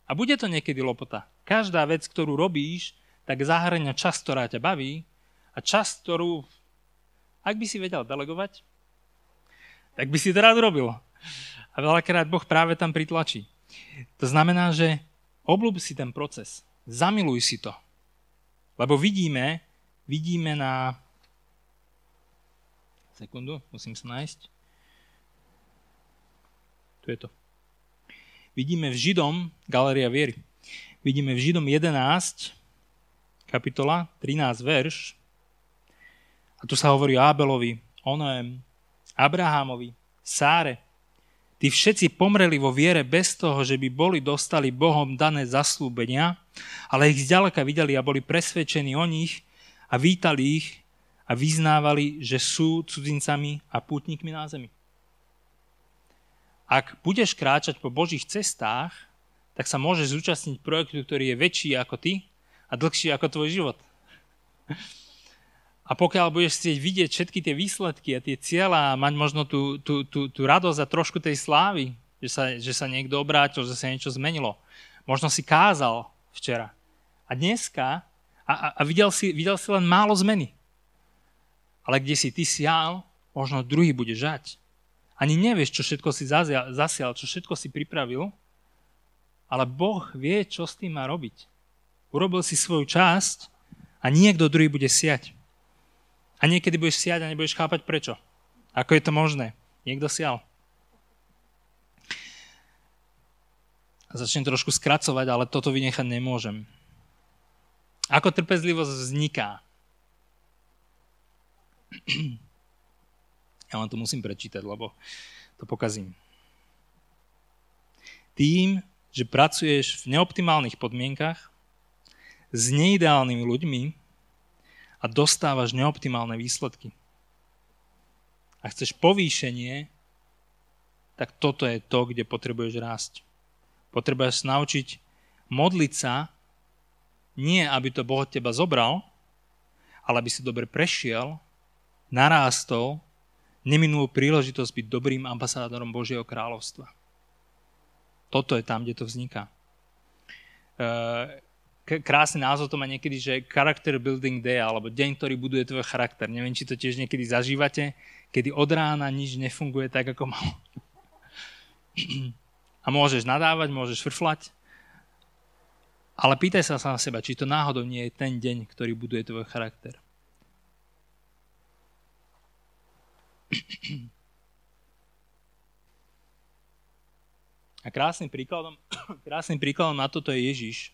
A bude to niekedy lopota. Každá vec, ktorú robíš, tak zahrania čas, ktorá ťa baví a čas, ktorú, ak by si vedel delegovať, tak by si to rád robil. A veľakrát Boh práve tam pritlačí. To znamená, že obľúb si ten proces. Zamiluj si to. Lebo vidíme, vidíme na Sekundu, musím sa nájsť. Tu je to. Vidíme v Židom, Galeria viery, vidíme v Židom 11, kapitola, 13 verš. A tu sa hovorí o Abelovi, Onoem, Abrahamovi, Sáre. Tí všetci pomreli vo viere bez toho, že by boli dostali Bohom dané zaslúbenia, ale ich zďaleka videli a boli presvedčení o nich a vítali ich a vyznávali, že sú cudzincami a pútnikmi na zemi. Ak budeš kráčať po Božích cestách, tak sa môžeš zúčastniť projektu, ktorý je väčší ako ty a dlhší ako tvoj život. A pokiaľ budeš chcieť vidieť všetky tie výsledky a tie cieľa a mať možno tú, tú, tú, tú radosť a trošku tej slávy, že sa, že sa niekto obrátil, že sa niečo zmenilo. Možno si kázal včera. A dneska, a, a, a videl, si, videl si len málo zmeny. Ale kde si ty sial, možno druhý bude žať. Ani nevieš, čo všetko si zasial, čo všetko si pripravil, ale Boh vie, čo s tým má robiť. Urobil si svoju časť a niekto druhý bude siať. A niekedy budeš siať a nebudeš chápať prečo. Ako je to možné? Niekto sial. Začnem trošku skracovať, ale toto vynechať nemôžem. Ako trpezlivosť vzniká? <clears throat> Ja vám to musím prečítať, lebo to pokazím. Tým, že pracuješ v neoptimálnych podmienkach, s neideálnymi ľuďmi a dostávaš neoptimálne výsledky. A chceš povýšenie, tak toto je to, kde potrebuješ rásť. Potrebuješ naučiť modliť sa, nie aby to Boh teba zobral, ale aby si dobre prešiel, narástol, neminul príležitosť byť dobrým ambasádorom Božieho kráľovstva. Toto je tam, kde to vzniká. E, krásny názov to má niekedy, že Character Building Day, alebo deň, ktorý buduje tvoj charakter. Neviem, či to tiež niekedy zažívate, kedy od rána nič nefunguje tak, ako malo. A môžeš nadávať, môžeš frflať, ale pýtaj sa na seba, či to náhodou nie je ten deň, ktorý buduje tvoj charakter. A krásnym príkladom, <coughs> krásnym príkladom na toto je Ježiš,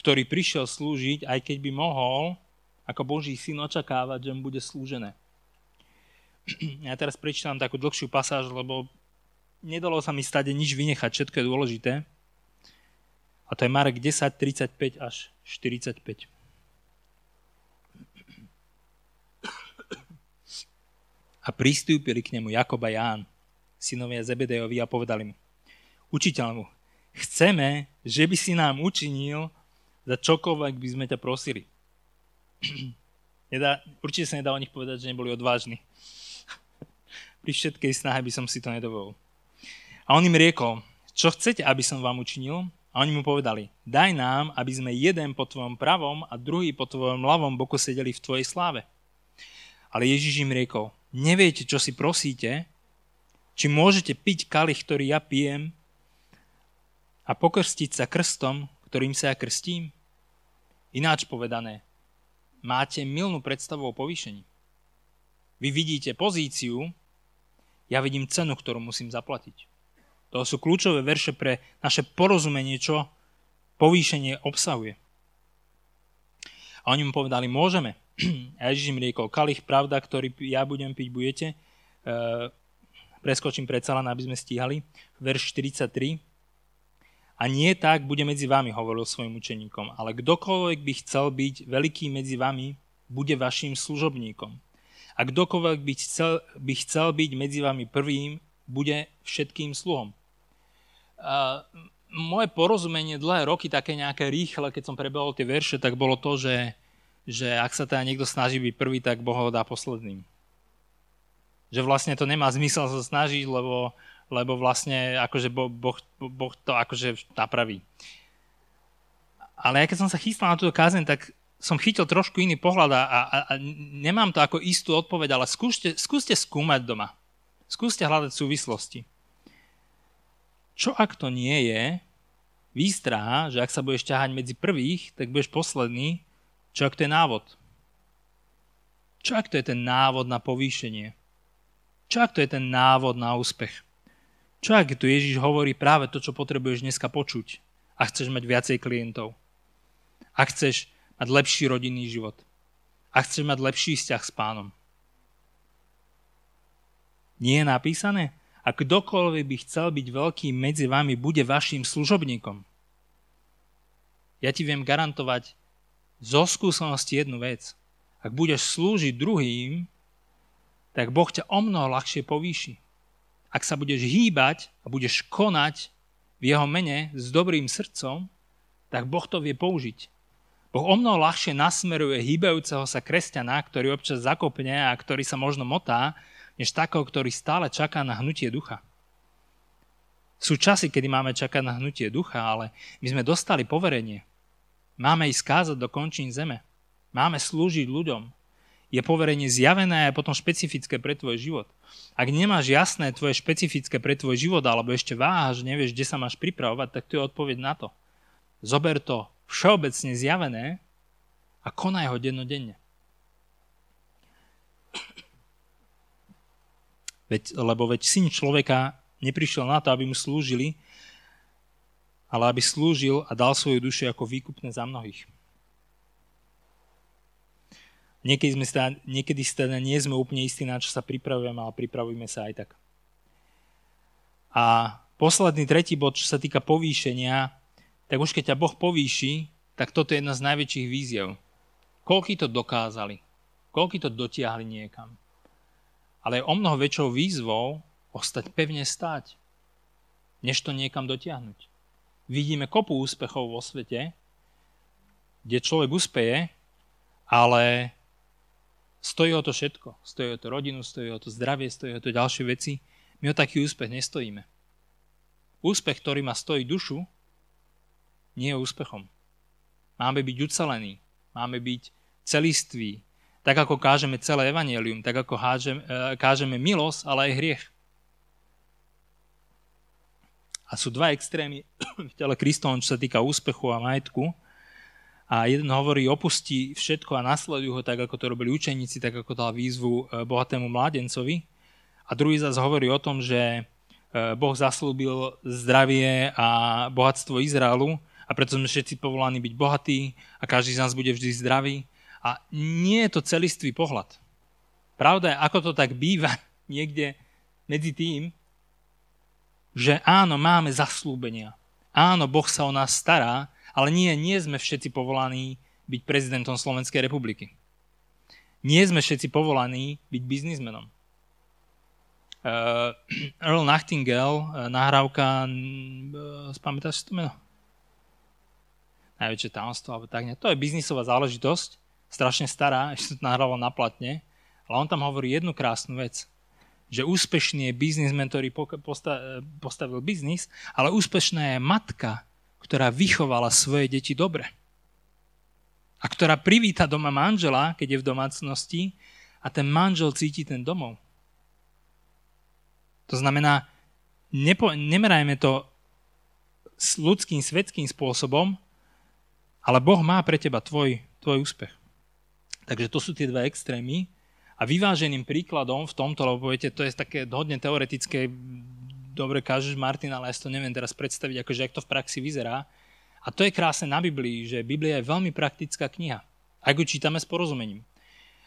ktorý prišiel slúžiť, aj keď by mohol ako Boží syn očakávať, že mu bude slúžené. Ja teraz prečítam takú dlhšiu pasáž, lebo nedalo sa mi stade nič vynechať, všetko je dôležité. A to je Marek 10, 35 až 45. A pristúpili k nemu Jakob a Ján, synovia Zebedejovi a povedali mu, učiteľ mu, chceme, že by si nám učinil za čokoľvek by sme ťa prosili. <clears throat> Nedá, určite sa nedá o nich povedať, že neboli odvážni. <laughs> Pri všetkej snahe by som si to nedovolil. A on im riekol, čo chcete, aby som vám učinil? A oni mu povedali, daj nám, aby sme jeden po tvojom pravom a druhý po tvojom ľavom boku sedeli v tvojej sláve. Ale Ježiš im riekol, neviete, čo si prosíte, či môžete piť kalich, ktorý ja pijem a pokrstiť sa krstom, ktorým sa ja krstím? Ináč povedané, máte milnú predstavu o povýšení. Vy vidíte pozíciu, ja vidím cenu, ktorú musím zaplatiť. To sú kľúčové verše pre naše porozumenie, čo povýšenie obsahuje. A oni mu povedali, môžeme. A Ježiš im riekol, kalich pravda, ktorý ja budem piť, budete. E, preskočím predsa len, aby sme stíhali. Verš 43. A nie tak bude medzi vami, hovoril svojim učeníkom, ale kdokoľvek by chcel byť veľký medzi vami, bude vašim služobníkom. A kdokoľvek by chcel, by chcel byť medzi vami prvým, bude všetkým sluhom moje porozumenie dlhé roky, také nejaké rýchle, keď som prebehol tie verše, tak bolo to, že, že ak sa teda niekto snaží byť prvý, tak Boh ho dá posledným. Že vlastne to nemá zmysel sa snažiť, lebo, lebo vlastne akože boh, boh, boh to akože napraví. Ale ja keď som sa chystal na túto kázeň, tak som chytil trošku iný pohľad a, a, a nemám to ako istú odpoveď, ale skúste, skúste skúmať doma. Skúste hľadať súvislosti. Čo ak to nie je výstraha, že ak sa budeš ťahať medzi prvých, tak budeš posledný? Čo ak to je návod? Čo ak to je ten návod na povýšenie? Čo ak to je ten návod na úspech? Čo ak tu Ježiš hovorí práve to, čo potrebuješ dneska počuť a chceš mať viacej klientov? A chceš mať lepší rodinný život? A chceš mať lepší vzťah s pánom? Nie je napísané? a kdokoľvek by chcel byť veľký medzi vami, bude vašim služobníkom. Ja ti viem garantovať zo skúsenosti jednu vec. Ak budeš slúžiť druhým, tak Boh ťa o mnoho ľahšie povýši. Ak sa budeš hýbať a budeš konať v jeho mene s dobrým srdcom, tak Boh to vie použiť. Boh o mnoho ľahšie nasmeruje hýbajúceho sa kresťana, ktorý občas zakopne a ktorý sa možno motá, než takého, ktorý stále čaká na hnutie ducha. Sú časy, kedy máme čakať na hnutie ducha, ale my sme dostali poverenie. Máme ísť kázať do končín zeme. Máme slúžiť ľuďom. Je poverenie zjavené a potom špecifické pre tvoj život. Ak nemáš jasné tvoje špecifické pre tvoj život, alebo ešte váhaš, nevieš, kde sa máš pripravovať, tak tu je odpoveď na to. Zober to všeobecne zjavené a konaj ho dennodenne. Veď, lebo veď syn človeka neprišiel na to, aby mu slúžili, ale aby slúžil a dal svoju dušu ako výkupné za mnohých. Niekedy, sme sta, niekedy teda nie sme úplne istí, na čo sa pripravujeme, ale pripravujeme sa aj tak. A posledný tretí bod, čo sa týka povýšenia, tak už keď ťa Boh povýši, tak toto je jedna z najväčších víziev. Koľky to dokázali? Koľky to dotiahli niekam? Ale je o mnoho väčšou výzvou ostať pevne stáť, než to niekam dotiahnuť. Vidíme kopu úspechov vo svete, kde človek uspeje, ale stojí o to všetko. Stojí o to rodinu, stojí o to zdravie, stojí o to ďalšie veci. My o taký úspech nestojíme. Úspech, ktorý má stojí dušu, nie je úspechom. Máme byť ucelení, máme byť celiství, tak ako kážeme celé evanielium, tak ako hážem, e, kážeme milosť, ale aj hriech. A sú dva extrémy v tele Kristovom, čo sa týka úspechu a majetku. A jeden hovorí, opustí všetko a nasledujú ho tak, ako to robili učeníci, tak ako dal výzvu e, bohatému mládencovi. A druhý zase hovorí o tom, že e, Boh zaslúbil zdravie a bohatstvo Izraelu a preto sme všetci povolaní byť bohatí a každý z nás bude vždy zdravý. A nie je to celistvý pohľad. Pravda je, ako to tak býva <laughs> niekde medzi tým, že áno, máme zaslúbenia. Áno, Boh sa o nás stará, ale nie, nie sme všetci povolaní byť prezidentom Slovenskej republiky. Nie sme všetci povolaní byť biznismenom. Uh, <clears throat> Earl Nightingale, uh, nahrávka, uh, spamätáš si to meno? Najväčšie tajomstvo, alebo tak nie. To je biznisová záležitosť, strašne stará, <laughs> ešte to nahrával na platne, ale on tam hovorí jednu krásnu vec, že úspešný je biznismen, ktorý postavil biznis, ale úspešná je matka, ktorá vychovala svoje deti dobre. A ktorá privíta doma manžela, keď je v domácnosti a ten manžel cíti ten domov. To znamená, nepo, nemerajme to s ľudským, svetským spôsobom, ale Boh má pre teba tvoj, tvoj úspech. Takže to sú tie dva extrémy. A vyváženým príkladom v tomto, lebo viete, to je také hodne teoretické, dobre kážeš Martin, ale ja si to neviem teraz predstaviť, akože jak to v praxi vyzerá. A to je krásne na Biblii, že Biblia je veľmi praktická kniha. Ak ju čítame s porozumením.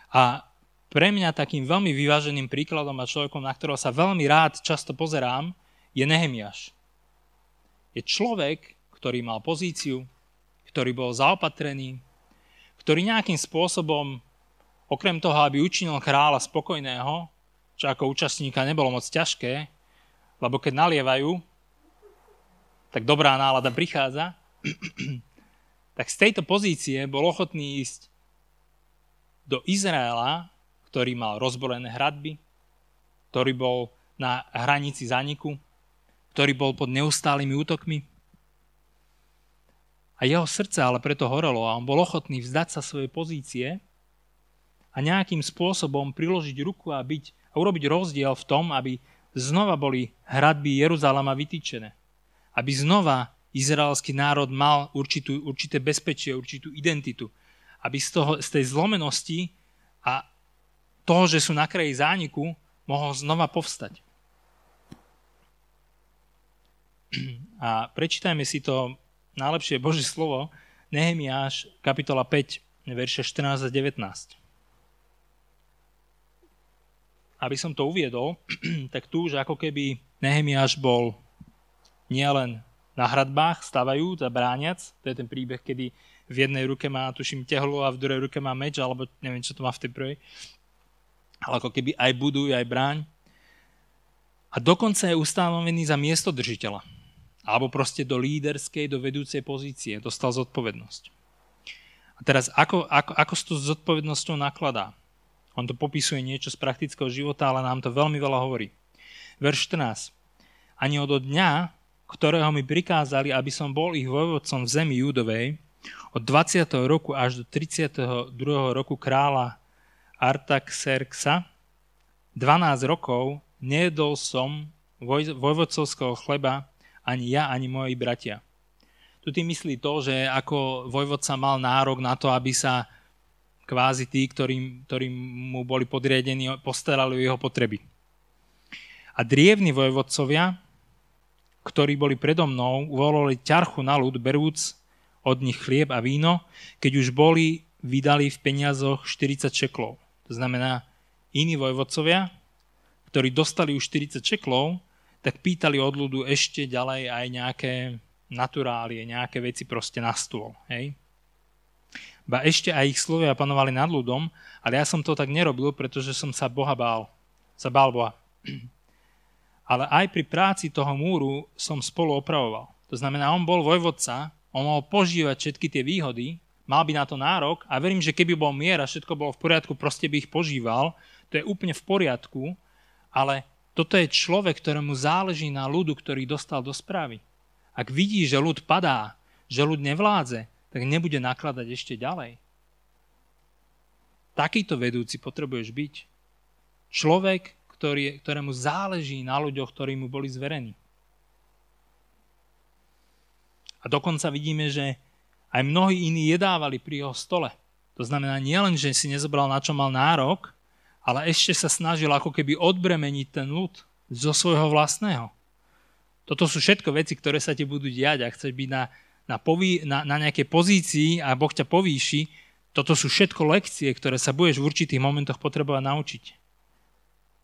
A pre mňa takým veľmi vyváženým príkladom a človekom, na ktorého sa veľmi rád často pozerám, je Nehemiáš. Je človek, ktorý mal pozíciu, ktorý bol zaopatrený, ktorý nejakým spôsobom, okrem toho, aby učinil kráľa spokojného, čo ako účastníka nebolo moc ťažké, lebo keď nalievajú, tak dobrá nálada prichádza, <clears throat> tak z tejto pozície bol ochotný ísť do Izraela, ktorý mal rozborené hradby, ktorý bol na hranici zaniku, ktorý bol pod neustálými útokmi. A jeho srdce ale preto horelo a on bol ochotný vzdať sa svojej pozície a nejakým spôsobom priložiť ruku a, byť, a urobiť rozdiel v tom, aby znova boli hradby Jeruzalema vytýčené. Aby znova izraelský národ mal určitú, určité bezpečie, určitú identitu. Aby z, toho, z tej zlomenosti a toho, že sú na kraji zániku, mohol znova povstať. A prečítajme si to najlepšie Božie slovo, Nehemiáš, kapitola 5, verše 14 a 19 aby som to uviedol, <clears throat> tak tu už ako keby Nehemiáš bol nielen na hradbách stavajúc a brániac, to je ten príbeh, kedy v jednej ruke má, tuším, tehlo a v druhej ruke má meč, alebo neviem, čo to má v tej prvej. Ale ako keby aj buduje, aj bráň. A dokonca je ustanovený za miesto držiteľa. Alebo proste do líderskej, do vedúcej pozície. Dostal zodpovednosť. A teraz, ako, ako, ako s tou zodpovednosťou nakladá? On to popisuje niečo z praktického života, ale nám to veľmi veľa hovorí. Verš 14. Ani od dňa, ktorého mi prikázali, aby som bol ich vojvodcom v zemi Judovej, od 20. roku až do 32. roku kráľa Artaxerxa, 12 rokov nejedol som voj, vojvodcovského chleba ani ja, ani moji bratia. Tu tým myslí to, že ako vojvodca mal nárok na to, aby sa kvázi tí, ktorí, ktorí mu boli podriadení, postarali o jeho potreby. A drievni vojvodcovia, ktorí boli predo mnou, uvolili ťarchu na ľud, berúc od nich chlieb a víno, keď už boli vydali v peniazoch 40 čeklov. To znamená, iní vojvodcovia, ktorí dostali už 40 čeklov, tak pýtali od ľudu ešte ďalej aj nejaké naturálie, nejaké veci proste na stôl. Hej? Ba ešte aj ich slovia panovali nad ľudom, ale ja som to tak nerobil, pretože som sa Boha bál. Sa bál Boha. <clears throat> Ale aj pri práci toho múru som spolu opravoval. To znamená, on bol vojvodca, on mohol požívať všetky tie výhody, mal by na to nárok a verím, že keby bol mier a všetko bolo v poriadku, proste by ich požíval, to je úplne v poriadku, ale toto je človek, ktorému záleží na ľudu, ktorý dostal do správy. Ak vidí, že ľud padá, že ľud nevládze, tak nebude nakladať ešte ďalej. Takýto vedúci potrebuješ byť. Človek, ktorý, ktorému záleží na ľuďoch, ktorí mu boli zverení. A dokonca vidíme, že aj mnohí iní jedávali pri jeho stole. To znamená nielen, že si nezobral na čo mal nárok, ale ešte sa snažil ako keby odbremeniť ten ľud zo svojho vlastného. Toto sú všetko veci, ktoré sa ti budú diať a chceš byť na, na, poví, na, na nejakej pozícii a Boh ťa povýši. Toto sú všetko lekcie, ktoré sa budeš v určitých momentoch potrebovať naučiť.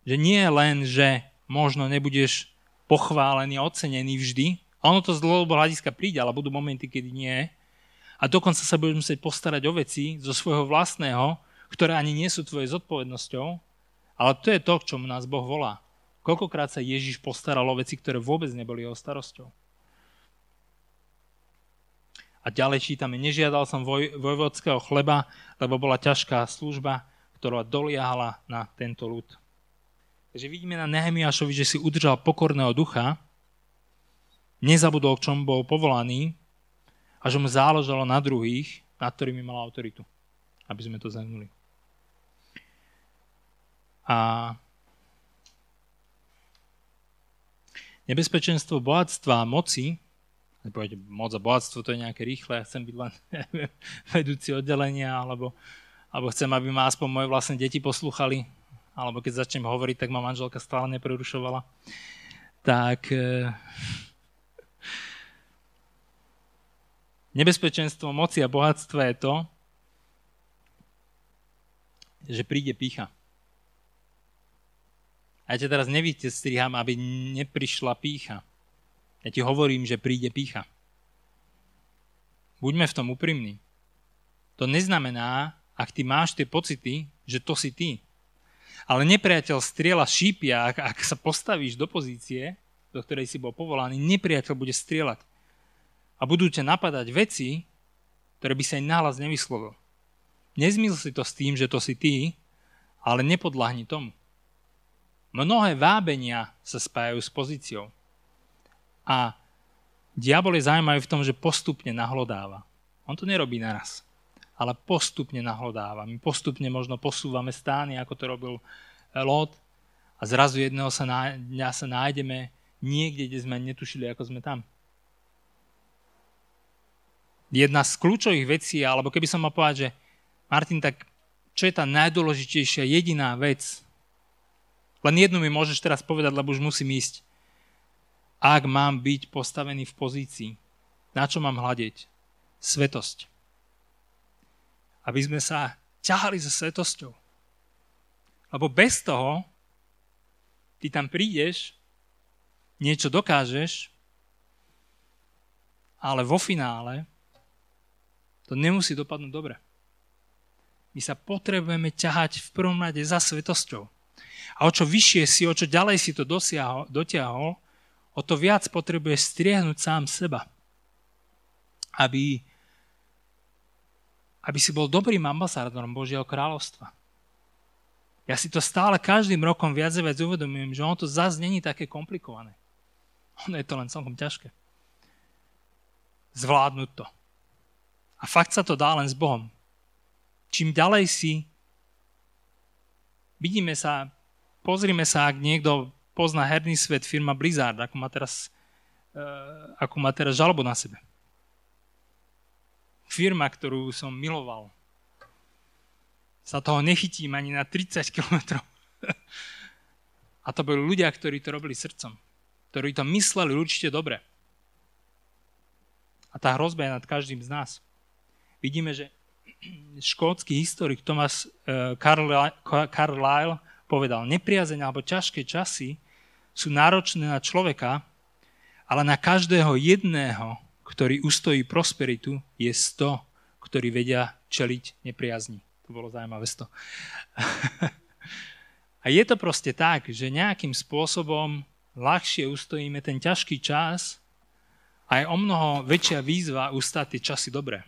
Že nie len, že možno nebudeš pochválený ocenený vždy, ono to z dlhodobého hľadiska príde, ale budú momenty, kedy nie. A dokonca sa budeš musieť postarať o veci zo svojho vlastného, ktoré ani nie sú tvojej zodpovednosťou, ale to je to, k čomu nás Boh volá. Koľkokrát sa Ježiš postaral o veci, ktoré vôbec neboli jeho starosťou. A ďalej čítame, nežiadal som voj, vojvodského chleba, lebo bola ťažká služba, ktorá doliahala na tento ľud. Takže vidíme na Nehemiášovi, že si udržal pokorného ducha, nezabudol, k čomu bol povolaný a že mu záležalo na druhých, nad ktorými mal autoritu. Aby sme to zhrnuli. A nebezpečenstvo bohatstva a moci, poviete, moc a bohatstvo to je nejaké rýchle, ja chcem byť len <laughs> vedúci oddelenia, alebo, alebo chcem, aby ma aspoň moje vlastné deti poslúchali, alebo keď začnem hovoriť, tak ma manželka stále neprerušovala. Tak e, nebezpečenstvo moci a bohatstva je to, že príde pícha. A ja ťa teraz nevíte striham, aby neprišla pícha. Ja ti hovorím, že príde pícha. Buďme v tom úprimní. To neznamená, ak ty máš tie pocity, že to si ty. Ale nepriateľ strieľa šípia, ak, ak sa postavíš do pozície, do ktorej si bol povolaný, nepriateľ bude strieľať. A budú ťa napadať veci, ktoré by sa aj nahlas nevyslovil. Nezmysl si to s tým, že to si ty, ale nepodľahni tomu. Mnohé vábenia sa spájajú s pozíciou. A diabol je zaujímavý v tom, že postupne nahlodáva. On to nerobí naraz ale postupne nahlodáva. My postupne možno posúvame stány, ako to robil eh, Lot a zrazu jedného sa dňa sa nájdeme niekde, kde sme netušili, ako sme tam. Jedna z kľúčových vecí, alebo keby som mal povedať, že Martin, tak čo je tá najdôležitejšia jediná vec? Len jednu mi môžeš teraz povedať, lebo už musím ísť. Ak mám byť postavený v pozícii, na čo mám hľadiť? Svetosť aby sme sa ťahali so svetosťou. Lebo bez toho ty tam prídeš, niečo dokážeš, ale vo finále to nemusí dopadnúť dobre. My sa potrebujeme ťahať v prvom rade za svetosťou. A o čo vyššie si, o čo ďalej si to dosiahol, dotiahol, o to viac potrebuješ striehnúť sám seba. Aby aby si bol dobrým ambasádorom Božieho kráľovstva. Ja si to stále každým rokom viac a viac uvedomujem, že ono to zase není také komplikované. Ono je to len celkom ťažké. Zvládnuť to. A fakt sa to dá len s Bohom. Čím ďalej si, vidíme sa, pozrime sa, ak niekto pozná herný svet, firma Blizzard, ako má teraz, uh, ako má teraz žalobu na sebe firma, ktorú som miloval. Sa toho nechytím ani na 30 km. <laughs> A to boli ľudia, ktorí to robili srdcom. Ktorí to mysleli určite dobre. A tá hrozba je nad každým z nás. Vidíme, že <clears throat> škótsky historik Thomas uh, Carlyle povedal, nepriazeň alebo ťažké časy sú náročné na človeka, ale na každého jedného, ktorý ustojí prosperitu, je 100, ktorí vedia čeliť nepriazni. To bolo zaujímavé 100. <laughs> A je to proste tak, že nejakým spôsobom ľahšie ustojíme ten ťažký čas a je o mnoho väčšia výzva ustať tie časy dobré.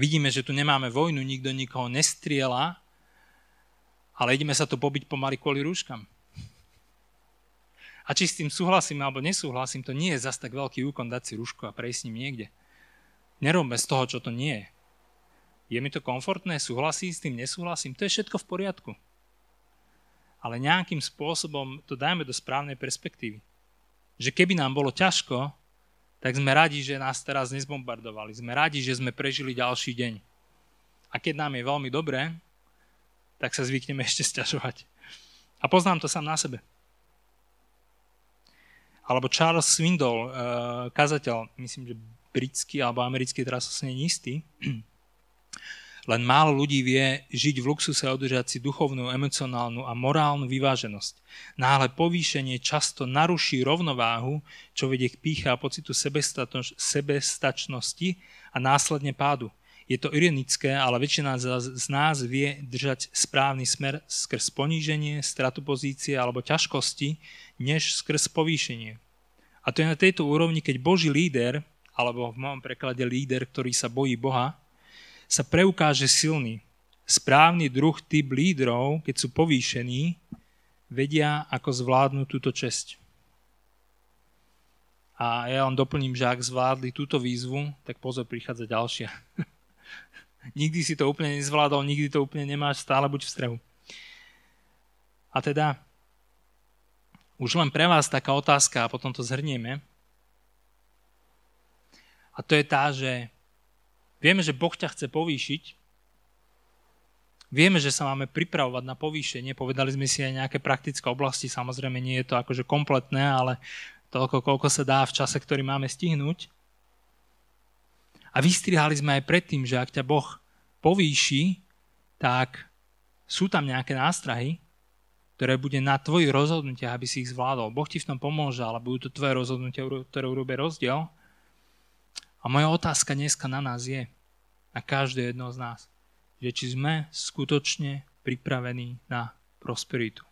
Vidíme, že tu nemáme vojnu, nikto nikoho nestriela, ale ideme sa to pobiť pomaly kvôli rúškam. A či s tým súhlasím alebo nesúhlasím, to nie je zas tak veľký úkon dať si rúško a prejsť s ním niekde. Nerobme z toho, čo to nie je. Je mi to komfortné, súhlasím s tým, nesúhlasím, to je všetko v poriadku. Ale nejakým spôsobom to dajme do správnej perspektívy. Že keby nám bolo ťažko, tak sme radi, že nás teraz nezbombardovali. Sme radi, že sme prežili ďalší deň. A keď nám je veľmi dobré, tak sa zvykneme ešte stiažovať. A poznám to sám na sebe. Alebo Charles Swindoll, eh, kazateľ, myslím, že britský alebo americký, teraz sa nie istý, <clears throat> len málo ľudí vie žiť v luxuse a udržať si duchovnú, emocionálnu a morálnu vyváženosť. Náhle povýšenie často naruší rovnováhu, čo vedie k píche a pocitu sebestačnosti a následne pádu. Je to ironické, ale väčšina z nás vie držať správny smer skrz poníženie, stratu pozície alebo ťažkosti, než skrz povýšenie. A to je na tejto úrovni, keď Boží líder, alebo v mojom preklade líder, ktorý sa bojí Boha, sa preukáže silný. Správny druh typ lídrov, keď sú povýšení, vedia, ako zvládnuť túto česť. A ja vám doplním, že ak zvládli túto výzvu, tak pozor, prichádza ďalšia. <laughs> nikdy si to úplne nezvládol, nikdy to úplne nemáš, stále buď v strehu. A teda, už len pre vás taká otázka a potom to zhrnieme. A to je tá, že Vieme, že Boh ťa chce povýšiť. Vieme, že sa máme pripravovať na povýšenie. Povedali sme si aj nejaké praktické oblasti. Samozrejme, nie je to akože kompletné, ale toľko, koľko sa dá v čase, ktorý máme stihnúť. A vystrihali sme aj predtým, že ak ťa Boh povýši, tak sú tam nejaké nástrahy, ktoré bude na tvoje rozhodnutie, aby si ich zvládol. Boh ti v tom pomôže, ale budú to tvoje rozhodnutia, ktoré urobia rozdiel. A moja otázka dneska na nás je, na každé jedno z nás, že či sme skutočne pripravení na prosperitu.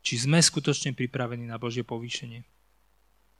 Či sme skutočne pripravení na Božie povýšenie.